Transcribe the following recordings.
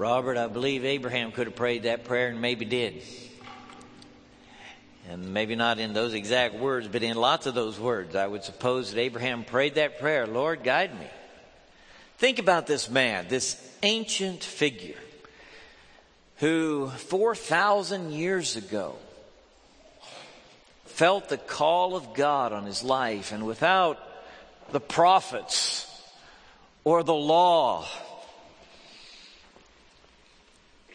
Robert, I believe Abraham could have prayed that prayer and maybe did. And maybe not in those exact words, but in lots of those words. I would suppose that Abraham prayed that prayer Lord, guide me. Think about this man, this ancient figure who 4,000 years ago felt the call of God on his life and without the prophets or the law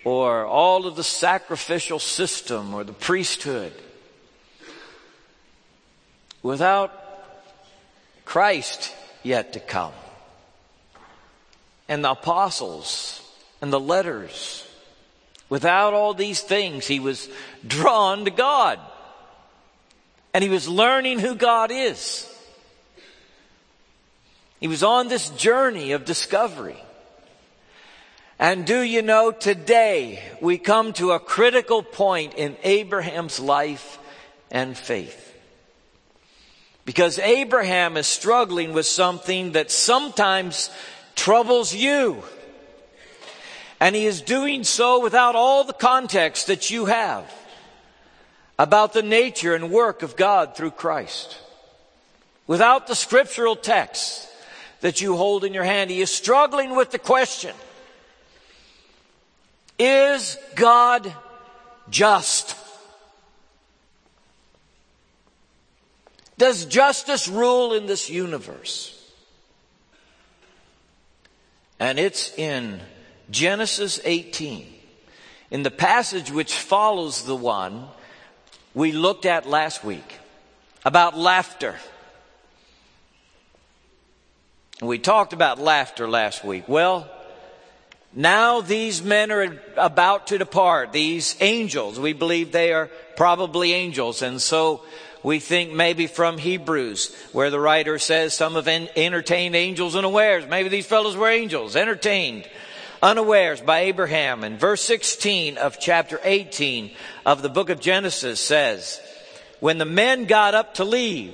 or all of the sacrificial system or the priesthood. Without Christ yet to come. And the apostles and the letters. Without all these things he was drawn to God. And he was learning who God is. He was on this journey of discovery. And do you know, today we come to a critical point in Abraham's life and faith. Because Abraham is struggling with something that sometimes troubles you. And he is doing so without all the context that you have about the nature and work of God through Christ. Without the scriptural text that you hold in your hand. He is struggling with the question, is God just? Does justice rule in this universe? And it's in Genesis 18, in the passage which follows the one we looked at last week about laughter. We talked about laughter last week. Well, now these men are about to depart. These angels, we believe they are probably angels. And so we think maybe from Hebrews, where the writer says some have entertained angels unawares. Maybe these fellows were angels, entertained unawares by Abraham. And verse 16 of chapter 18 of the book of Genesis says, when the men got up to leave,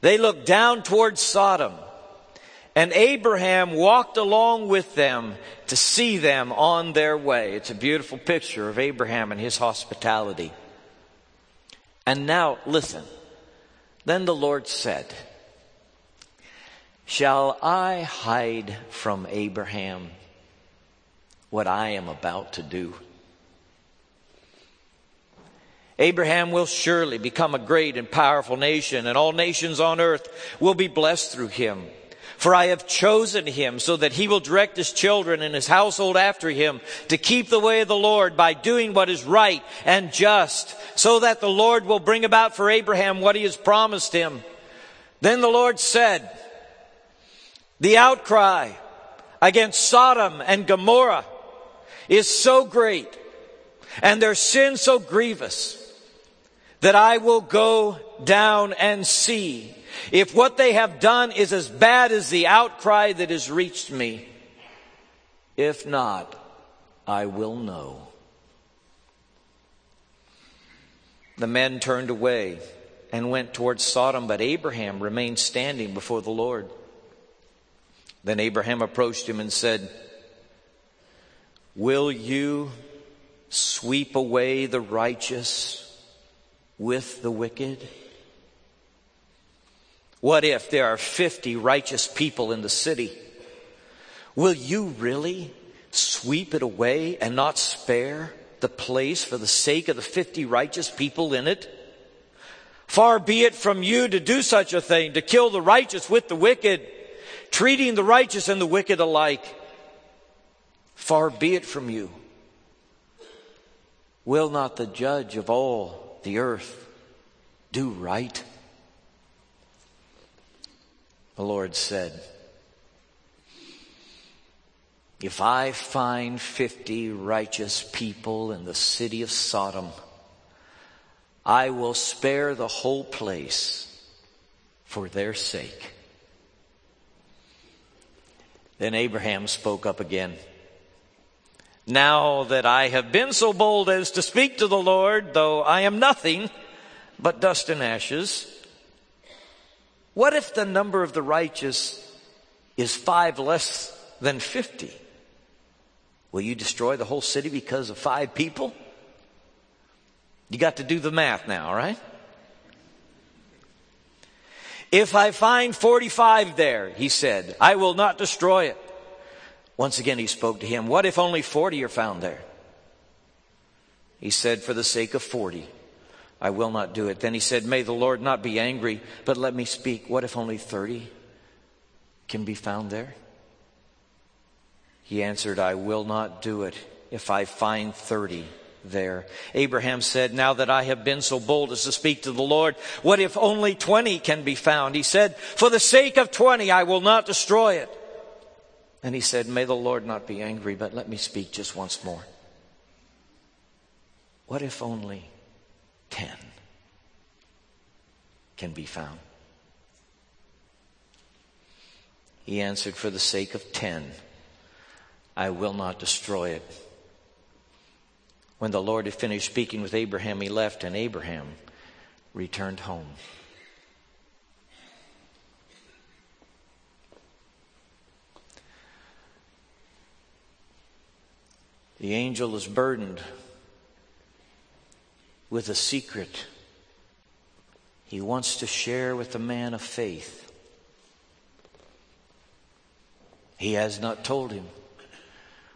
they looked down towards Sodom and Abraham walked along with them to see them on their way. It's a beautiful picture of Abraham and his hospitality. And now, listen. Then the Lord said, Shall I hide from Abraham what I am about to do? Abraham will surely become a great and powerful nation, and all nations on earth will be blessed through him. For I have chosen him so that he will direct his children and his household after him to keep the way of the Lord by doing what is right and just, so that the Lord will bring about for Abraham what he has promised him. Then the Lord said, the outcry against Sodom and Gomorrah is so great and their sin so grievous that I will go down and see if what they have done is as bad as the outcry that has reached me, if not, I will know. The men turned away and went towards Sodom, but Abraham remained standing before the Lord. Then Abraham approached him and said, Will you sweep away the righteous with the wicked? What if there are 50 righteous people in the city? Will you really sweep it away and not spare the place for the sake of the 50 righteous people in it? Far be it from you to do such a thing, to kill the righteous with the wicked, treating the righteous and the wicked alike. Far be it from you. Will not the judge of all the earth do right? The Lord said, If I find 50 righteous people in the city of Sodom, I will spare the whole place for their sake. Then Abraham spoke up again. Now that I have been so bold as to speak to the Lord, though I am nothing but dust and ashes, what if the number of the righteous is five less than 50? Will you destroy the whole city because of five people? You got to do the math now, right? If I find 45 there, he said, I will not destroy it. Once again, he spoke to him. What if only 40 are found there? He said, For the sake of 40, I will not do it. Then he said, May the Lord not be angry, but let me speak. What if only 30 can be found there? He answered, I will not do it if I find 30 there. Abraham said, Now that I have been so bold as to speak to the Lord, what if only 20 can be found? He said, For the sake of 20, I will not destroy it. And he said, May the Lord not be angry, but let me speak just once more. What if only 10 can be found? He answered, For the sake of 10, I will not destroy it. When the Lord had finished speaking with Abraham, he left, and Abraham returned home. The angel is burdened with a secret he wants to share with the man of faith. He has not told him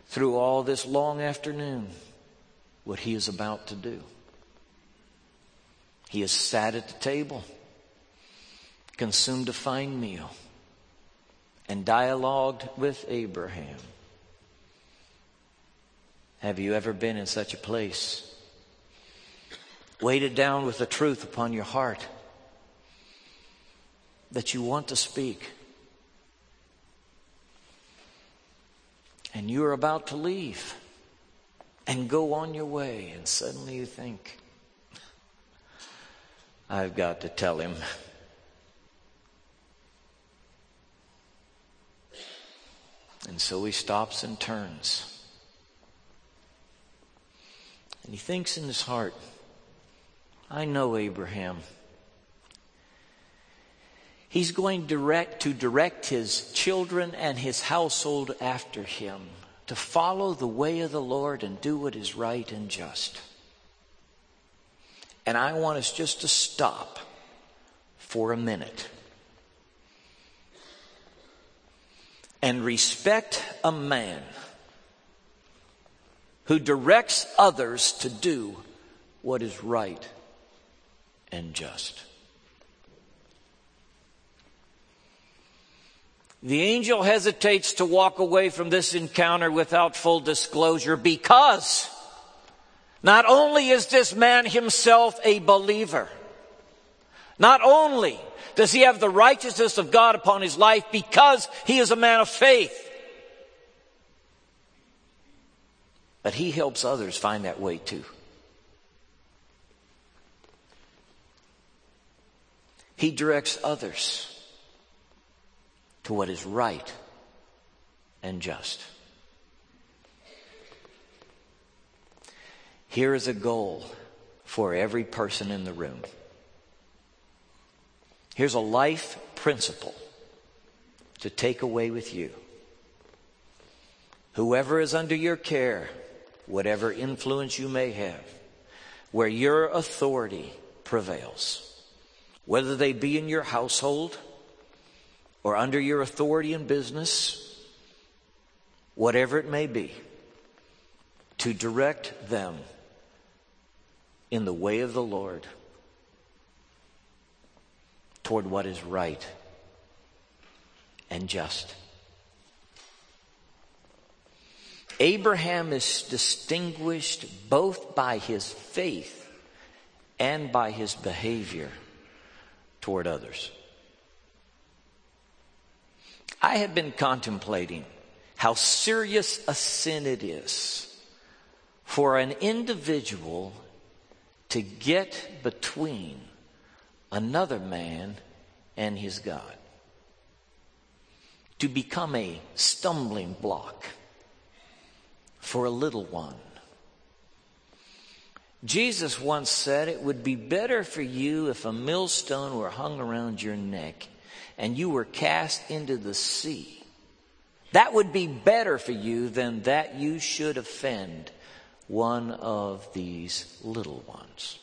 through all this long afternoon what he is about to do. He has sat at the table, consumed a fine meal, and dialogued with Abraham. Have you ever been in such a place? Weighted down with the truth upon your heart that you want to speak. And you're about to leave and go on your way, and suddenly you think, I've got to tell him. And so he stops and turns. And he thinks in his heart, I know Abraham. He's going direct to direct his children and his household after him to follow the way of the Lord and do what is right and just. And I want us just to stop for a minute and respect a man who directs others to do what is right and just. The angel hesitates to walk away from this encounter without full disclosure because not only is this man himself a believer, not only does he have the righteousness of God upon his life because he is a man of faith, But he helps others find that way too. He directs others to what is right and just. Here is a goal for every person in the room. Here's a life principle to take away with you. Whoever is under your care, whatever influence you may have, where your authority prevails, whether they be in your household or under your authority in business, whatever it may be, to direct them in the way of the Lord toward what is right and just. Abraham is distinguished both by his faith and by his behavior toward others. I have been contemplating how serious a sin it is for an individual to get between another man and his God, to become a stumbling block for a little one. Jesus once said it would be better for you if a millstone were hung around your neck and you were cast into the sea That would be better for you than that you should offend one of these little ones.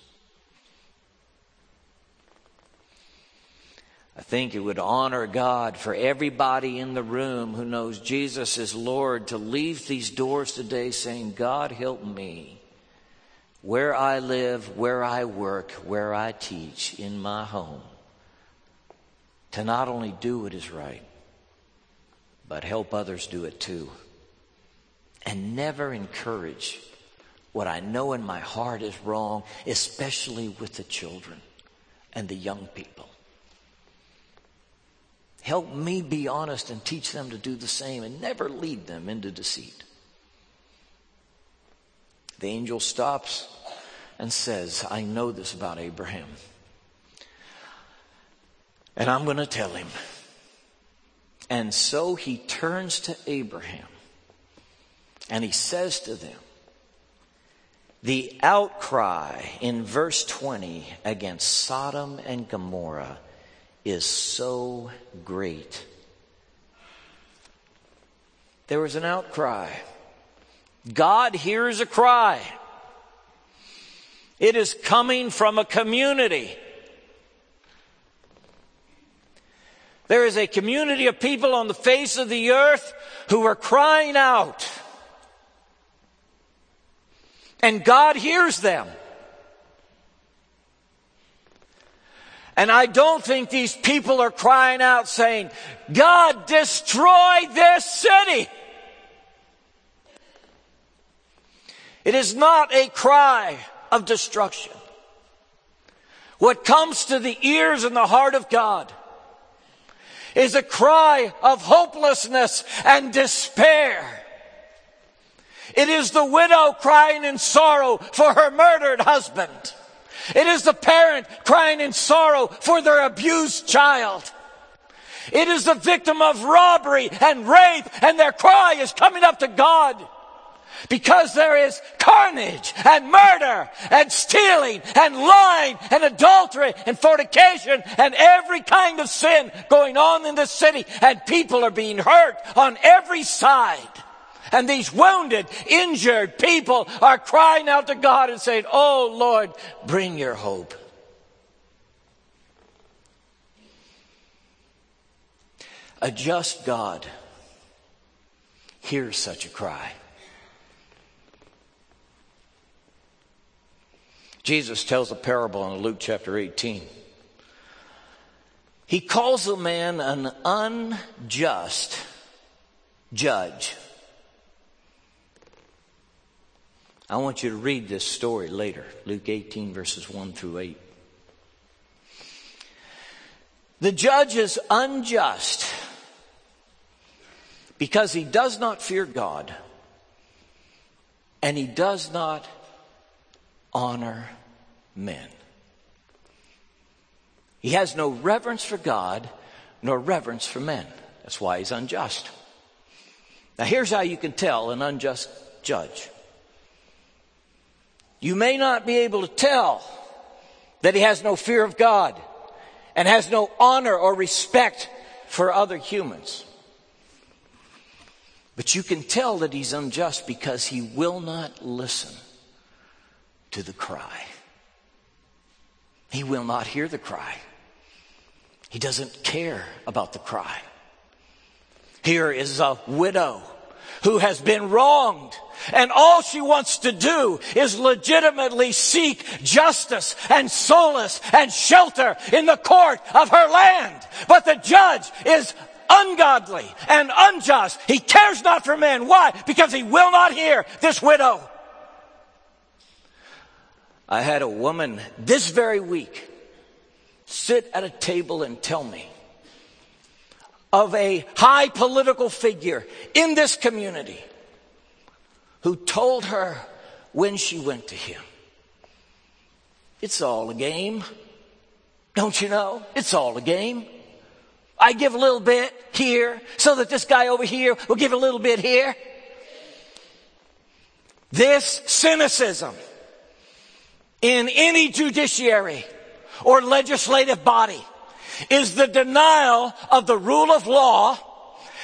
I think it would honor God for everybody in the room who knows Jesus is Lord to leave these doors today saying, God help me where I live, where I work, where I teach, in my home, to not only do what is right, but help others do it too. And never encourage what I know in my heart is wrong, especially with the children and the young people. Help me be honest and teach them to do the same and never lead them into deceit. The angel stops and says, I know this about Abraham. And I'm going to tell him. And so he turns to Abraham and he says to them, the outcry in verse 20 against Sodom and Gomorrah is so great. There was an outcry. God hears a cry. It is coming from a community. There is a community of people on the face of the earth who are crying out. And God hears them. And I don't think these people are crying out saying, God, destroy this city. It is not a cry of destruction. What comes to the ears and the heart of God is a cry of hopelessness and despair. It is the widow crying in sorrow for her murdered husband. It is the parent crying in sorrow for their abused child. It is the victim of robbery and rape and their cry is coming up to God. Because there is carnage and murder and stealing and lying and adultery and fornication and every kind of sin going on in the city and people are being hurt on every side. And these wounded, injured people are crying out to God and saying, Oh Lord, bring your hope. A just God hears such a cry. Jesus tells a parable in Luke chapter 18. He calls a man an unjust judge. I want you to read this story later, Luke 18, verses 1 through 8. The judge is unjust because he does not fear God and he does not honor men. He has no reverence for God nor reverence for men. That's why he's unjust. Now, here's how you can tell an unjust judge. You may not be able to tell that he has no fear of God and has no honor or respect for other humans. But you can tell that he's unjust because he will not listen to the cry. He will not hear the cry. He doesn't care about the cry. Here is a widow who has been wronged. And all she wants to do is legitimately seek justice and solace and shelter in the court of her land. But the judge is ungodly and unjust. He cares not for men. Why? Because he will not hear this widow. I had a woman this very week sit at a table and tell me of a high political figure in this community who told her when she went to him, It's all a game. Don't you know? It's all a game. I give a little bit here so that this guy over here will give a little bit here. This cynicism in any judiciary or legislative body is the denial of the rule of law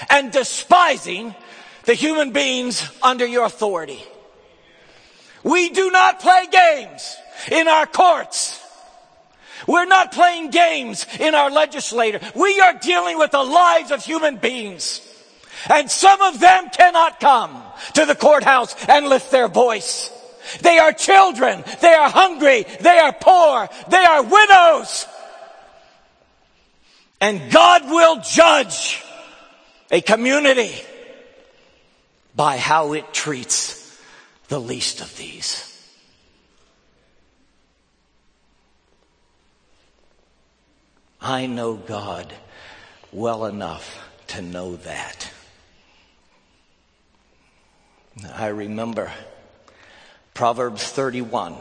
and despising the human beings under your authority. We do not play games in our courts. We're not playing games in our legislature. We are dealing with the lives of human beings. And some of them cannot come to the courthouse and lift their voice. They are children. They are hungry. They are poor. They are widows. And God will judge a community by how it treats the least of these. I know God well enough to know that. I remember Proverbs 31,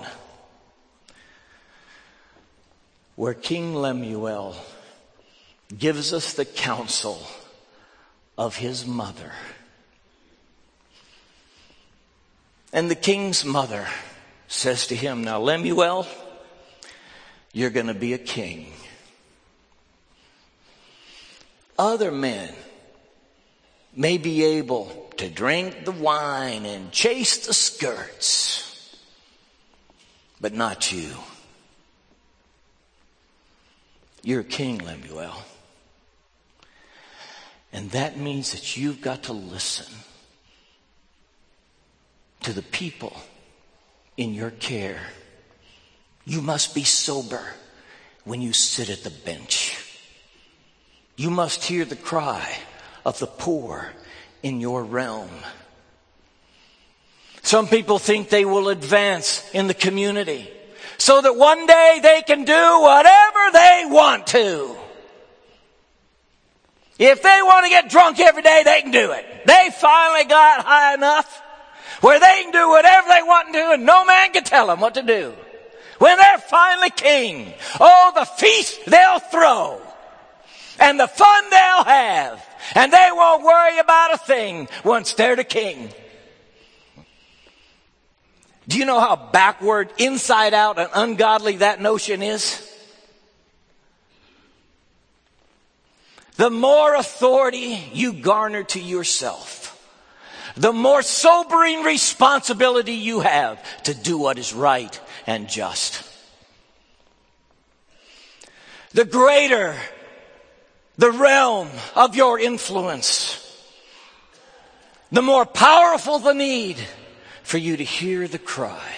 where King Lemuel gives us the counsel of his mother. And the king's mother says to him, Now, Lemuel, you're going to be a king. Other men may be able to drink the wine and chase the skirts, but not you. You're king, Lemuel. And that means that you've got to listen to the people in your care. You must be sober when you sit at the bench. You must hear the cry of the poor in your realm. Some people think they will advance in the community so that one day they can do whatever they want to. If they want to get drunk every day, they can do it. They finally got high enough where they can do whatever they want to and no man can tell them what to do. When they're finally king, oh, the feast they'll throw and the fun they'll have and they won't worry about a thing once they're the king. Do you know how backward, inside out, and ungodly that notion is? the more authority you garner to yourself, the more sobering responsibility you have to do what is right and just. The greater the realm of your influence, the more powerful the need for you to hear the cry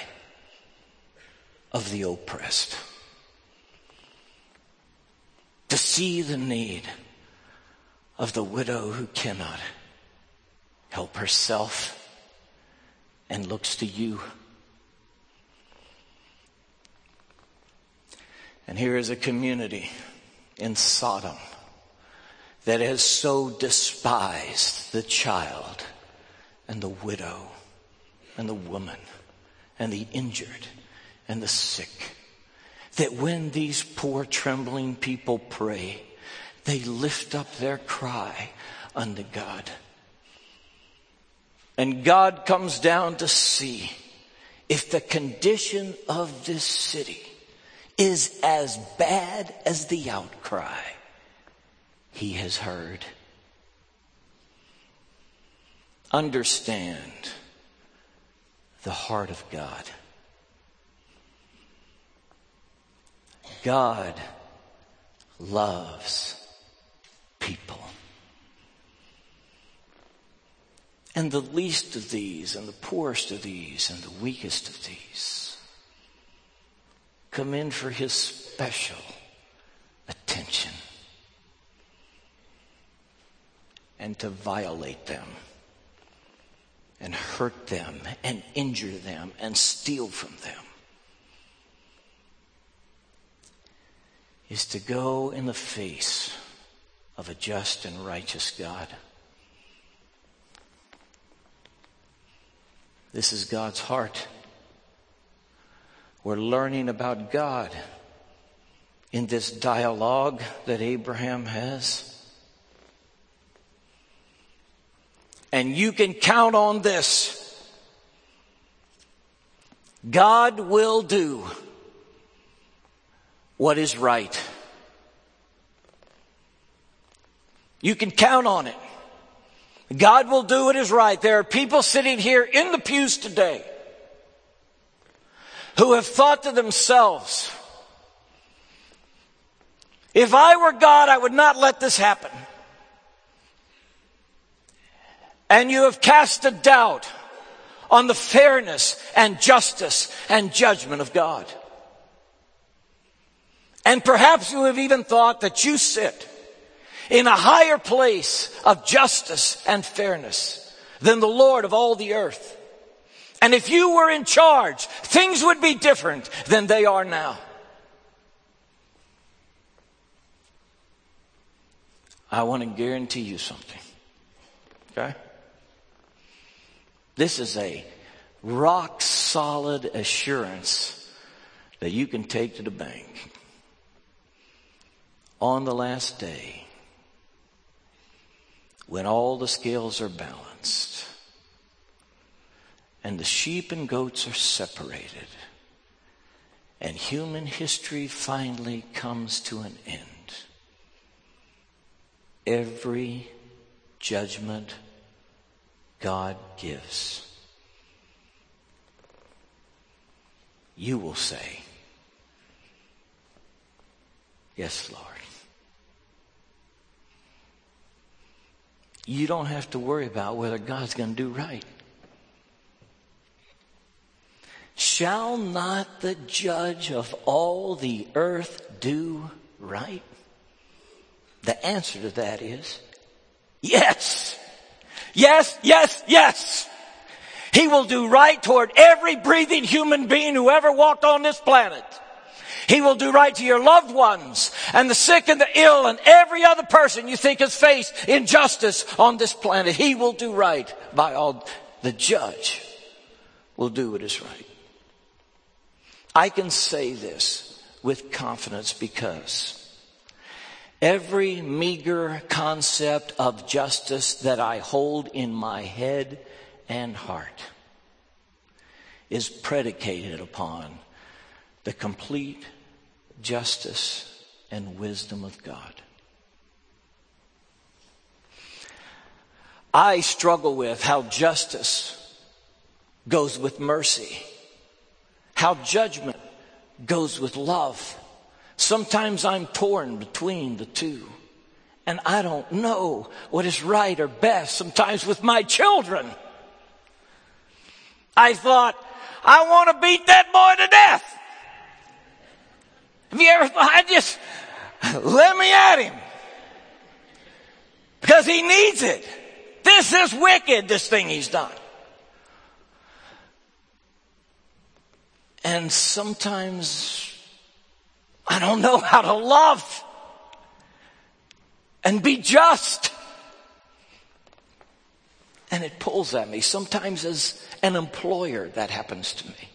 of the oppressed, to see the need of the widow who cannot help herself and looks to you. And here is a community in Sodom that has so despised the child and the widow and the woman and the injured and the sick that when these poor trembling people pray, they lift up their cry unto God. And God comes down to see if the condition of this city is as bad as the outcry he has heard. Understand the heart of God. God loves people. And the least of these, and the poorest of these, and the weakest of these come in for his special attention and to violate them and hurt them and injure them and steal from them is to go in the face of a just and righteous God. This is God's heart. We're learning about God in this dialogue that Abraham has. And you can count on this. God will do what is right. You can count on it. God will do what is right. There are people sitting here in the pews today who have thought to themselves, if I were God, I would not let this happen. And you have cast a doubt on the fairness and justice and judgment of God. And perhaps you have even thought that you sit in a higher place of justice and fairness than the Lord of all the earth. And if you were in charge, things would be different than they are now. I want to guarantee you something. Okay? This is a rock solid assurance that you can take to the bank. On the last day, when all the scales are balanced and the sheep and goats are separated and human history finally comes to an end, every judgment God gives, you will say, Yes, Lord. You don't have to worry about whether God's going to do right. Shall not the judge of all the earth do right? The answer to that is yes. Yes, yes, yes. He will do right toward every breathing human being who ever walked on this planet. He will do right to your loved ones and the sick and the ill and every other person you think has faced injustice on this planet. He will do right by all. The judge will do what is right. I can say this with confidence because Every meager concept of justice that I hold in my head and heart is predicated upon the complete justice and wisdom of God. I struggle with how justice goes with mercy, how judgment goes with love. Sometimes I'm torn between the two. And I don't know what is right or best sometimes with my children. I thought, I want to beat that boy to death. Have you ever thought, I just, let me at him. Because he needs it. This is wicked, this thing he's done. And sometimes I don't know how to love and be just. And it pulls at me. Sometimes as an employer, that happens to me.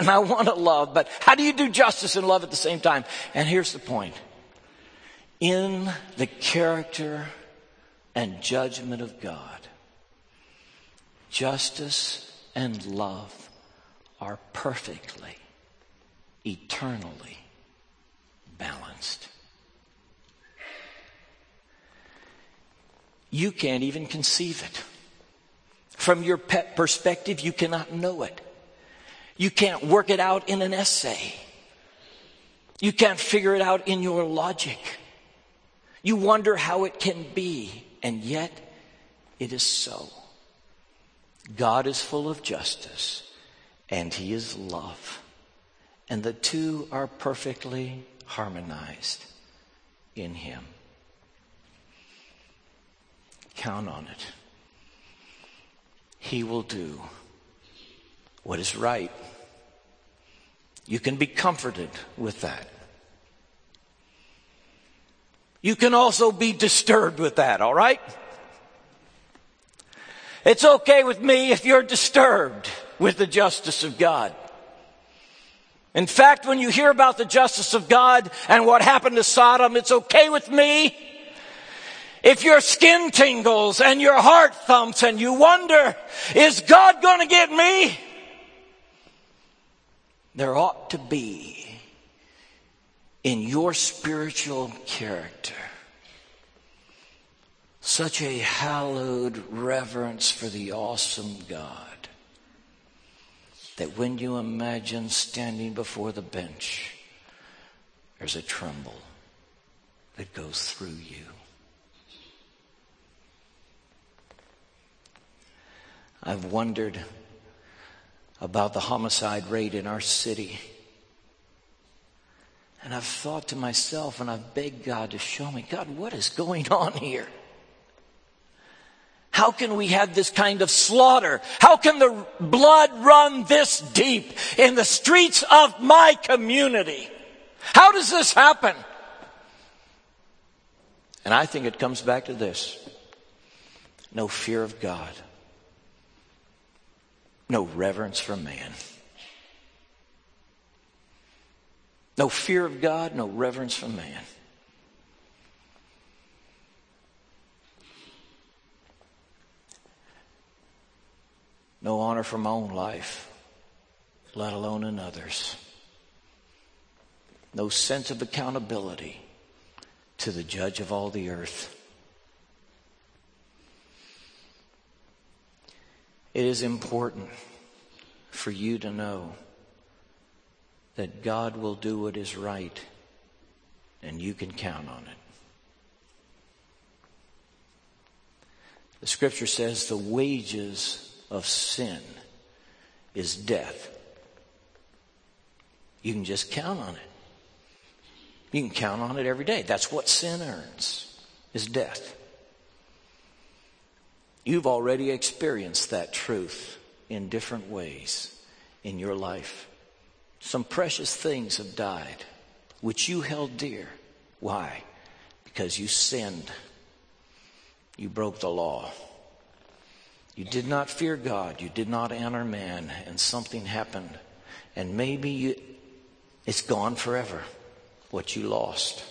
And I want to love, but how do you do justice and love at the same time? And here's the point. In the character and judgment of God, justice and love are perfectly, eternally balanced. You can't even conceive it. From your pet perspective, you cannot know it. You can't work it out in an essay. You can't figure it out in your logic. You wonder how it can be, and yet it is so. God is full of justice, and He is love. And the two are perfectly harmonized in Him. Count on it. He will do what is right. You can be comforted with that. You can also be disturbed with that, all right? It's okay with me if you're disturbed with the justice of God. In fact, when you hear about the justice of God and what happened to Sodom, it's okay with me. If your skin tingles and your heart thumps and you wonder, is God going to get me? There ought to be in your spiritual character such a hallowed reverence for the awesome God that when you imagine standing before the bench, there's a tremble that goes through you. I've wondered about the homicide rate in our city. And I've thought to myself and I've begged God to show me, God, what is going on here? How can we have this kind of slaughter? How can the blood run this deep in the streets of my community? How does this happen? And I think it comes back to this no fear of God, no reverence for man. No fear of God, no reverence for man. No honor for my own life, let alone another's. No sense of accountability to the judge of all the earth. It is important for you to know that God will do what is right and you can count on it. The scripture says the wages of sin is death. You can just count on it. You can count on it every day. That's what sin earns, is death. You've already experienced that truth in different ways in your life. Some precious things have died, which you held dear. Why? Because you sinned. You broke the law. You did not fear God. You did not honor man, and something happened. And maybe you, it's gone forever, what you lost.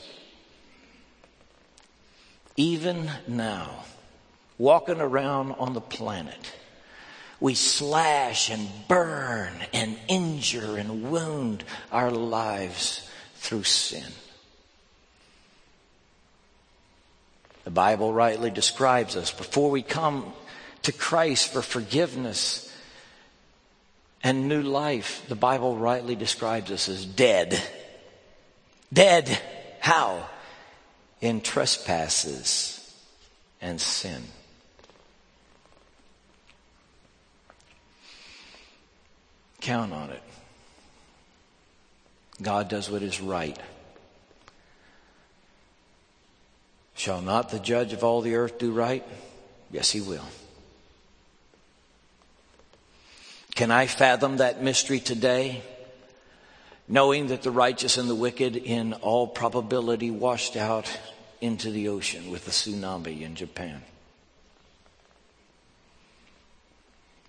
Even now, walking around on the planet, we slash and burn and injure and wound our lives through sin. The Bible rightly describes us before we come to Christ for forgiveness and new life, the Bible rightly describes us as dead. Dead. How? In trespasses and sin. Count on it. God does what is right. Shall not the judge of all the earth do right? Yes, he will. Can I fathom that mystery today? Knowing that the righteous and the wicked, in all probability, washed out into the ocean with the tsunami in Japan.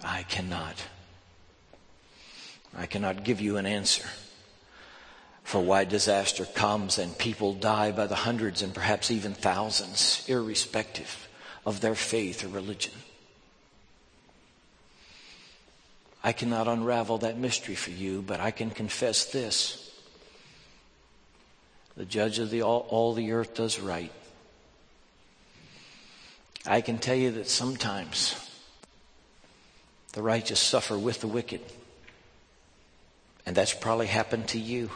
I cannot. I cannot give you an answer for why disaster comes and people die by the hundreds and perhaps even thousands, irrespective of their faith or religion. I cannot unravel that mystery for you, but I can confess this. The judge of the, all, all the earth does right. I can tell you that sometimes the righteous suffer with the wicked. And that's probably happened to you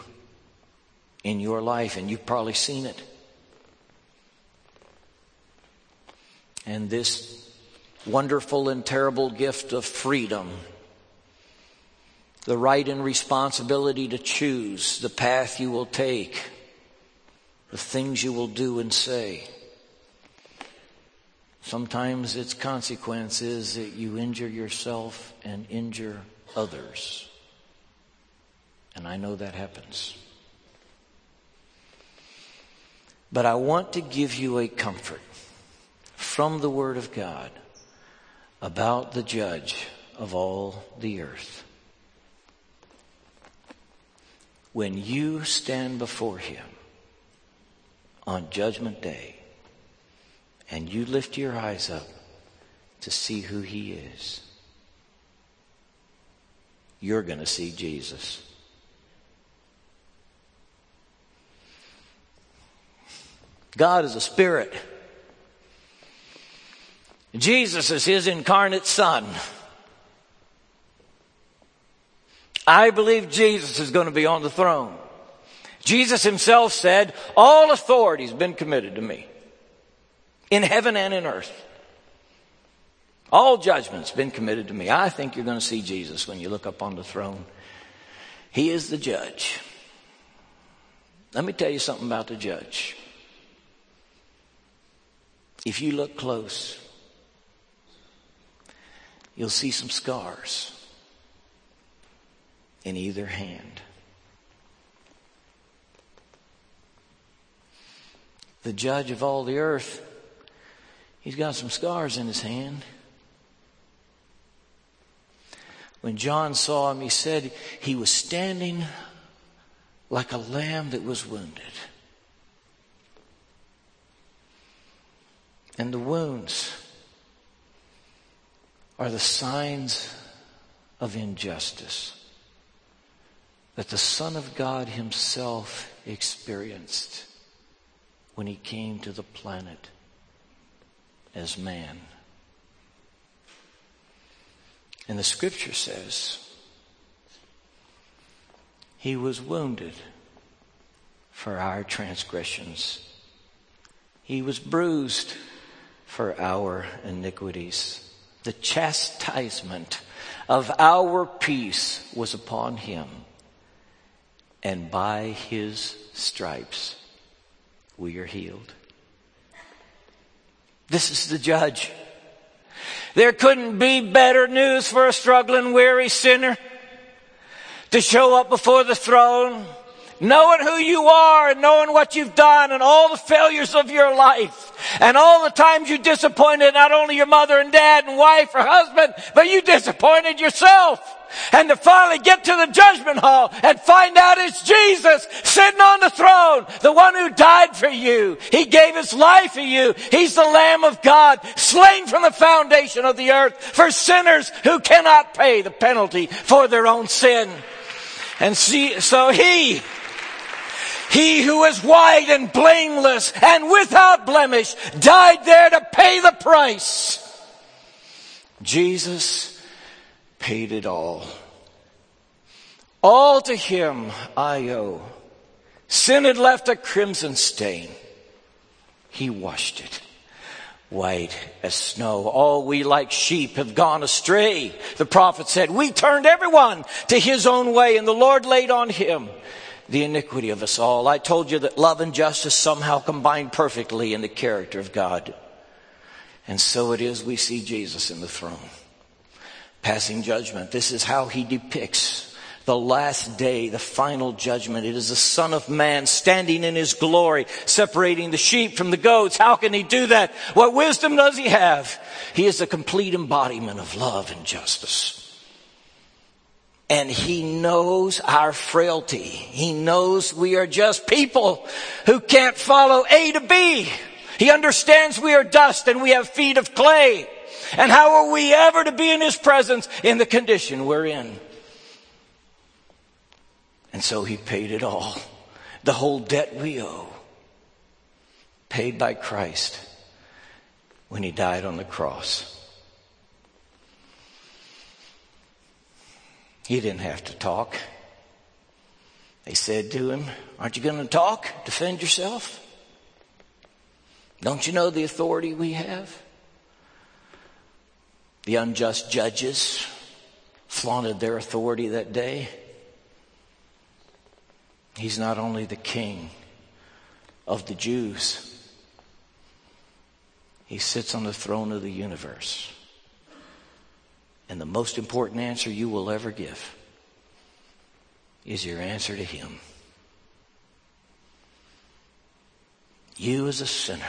in your life, and you've probably seen it. And this wonderful and terrible gift of freedom the right and responsibility to choose the path you will take, the things you will do and say. Sometimes its consequence is that you injure yourself and injure others. And I know that happens. But I want to give you a comfort from the Word of God about the judge of all the earth when you stand before Him on Judgment Day and you lift your eyes up to see who He is, you're going to see Jesus. God is a spirit. Jesus is his incarnate son. I believe Jesus is going to be on the throne. Jesus himself said, all authority has been committed to me in heaven and in earth. All judgment's been committed to me. I think you're going to see Jesus when you look up on the throne. He is the judge. Let me tell you something about the judge. If you look close, you'll see some scars in either hand. The judge of all the earth, he's got some scars in his hand. When John saw him, he said he was standing like a lamb that was wounded. And the wounds are the signs of injustice that the Son of God Himself experienced when He came to the planet as man. And the scripture says, He was wounded for our transgressions, He was bruised for our iniquities. The chastisement of our peace was upon Him, and by His stripes we are healed. This is the judge. There couldn't be better news for a struggling, weary sinner to show up before the throne, knowing who you are and knowing what you've done and all the failures of your life and all the times you disappointed not only your mother and dad and wife or husband, but you disappointed yourself and to finally get to the judgment hall and find out it's Jesus sitting on the throne, the one who died for you. He gave his life for you. He's the Lamb of God, slain from the foundation of the earth for sinners who cannot pay the penalty for their own sin. And see, so he, he who is white and blameless and without blemish died there to pay the price. Jesus paid it all. All to him I owe. Sin had left a crimson stain. He washed it white as snow. All we like sheep have gone astray. The prophet said, we turned everyone to his own way and the Lord laid on him the iniquity of us all. I told you that love and justice somehow combine perfectly in the character of God. And so it is we see Jesus in the throne passing judgment. This is how he depicts the last day, the final judgment. It is the Son of Man standing in his glory, separating the sheep from the goats. How can he do that? What wisdom does he have? He is a complete embodiment of love and justice. And he knows our frailty. He knows we are just people who can't follow A to B. He understands we are dust and we have feet of clay. And how are we ever to be in His presence in the condition we're in? And so He paid it all. The whole debt we owe. Paid by Christ when He died on the cross. He didn't have to talk. They said to him, Aren't you going to talk? Defend yourself? Don't you know the authority we have? The unjust judges flaunted their authority that day. He's not only the king of the Jews, he sits on the throne of the universe. And the most important answer you will ever give is your answer to him. You, as a sinner,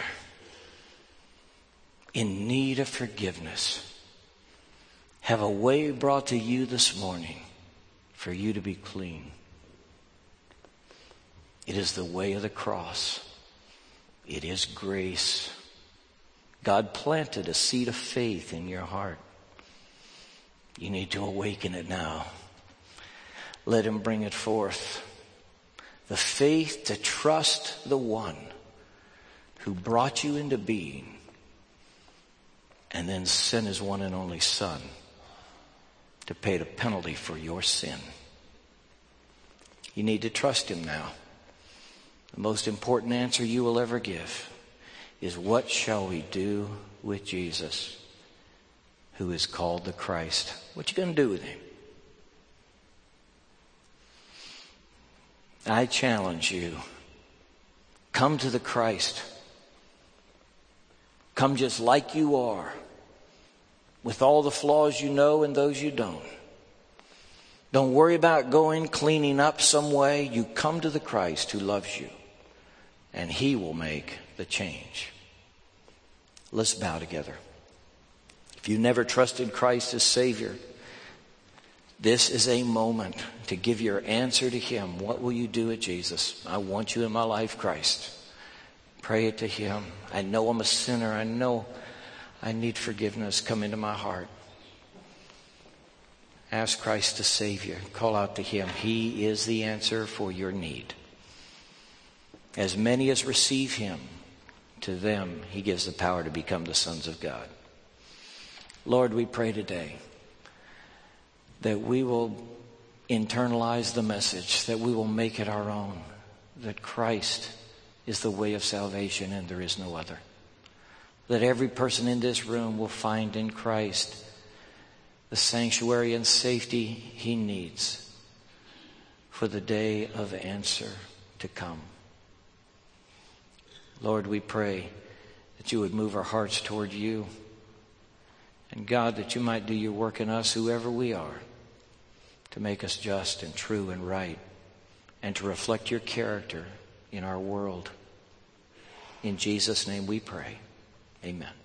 in need of forgiveness, have a way brought to you this morning for you to be clean. It is the way of the cross. It is grace. God planted a seed of faith in your heart. You need to awaken it now. Let Him bring it forth. The faith to trust the one who brought you into being and then sent his one and only Son to pay the penalty for your sin. You need to trust him now. The most important answer you will ever give is what shall we do with Jesus, who is called the Christ? What you going to do with him? I challenge you. Come to the Christ. Come just like you are, with all the flaws you know and those you don't. Don't worry about going cleaning up some way. You come to the Christ who loves you, and He will make the change. Let's bow together. If you never trusted Christ as Savior, this is a moment to give your answer to Him. What will you do with Jesus? I want you in my life, Christ. Pray it to Him. I know I'm a sinner. I know I need forgiveness. Come into my heart. Ask Christ to save you. Call out to Him. He is the answer for your need. As many as receive Him, to them He gives the power to become the sons of God. Lord, we pray today that we will internalize the message, that we will make it our own, that Christ is the way of salvation and there is no other. That every person in this room will find in Christ the sanctuary and safety he needs for the day of answer to come. Lord, we pray that you would move our hearts toward you. And God, that you might do your work in us, whoever we are, to make us just and true and right, and to reflect your character in our world. In Jesus' name we pray. Amen.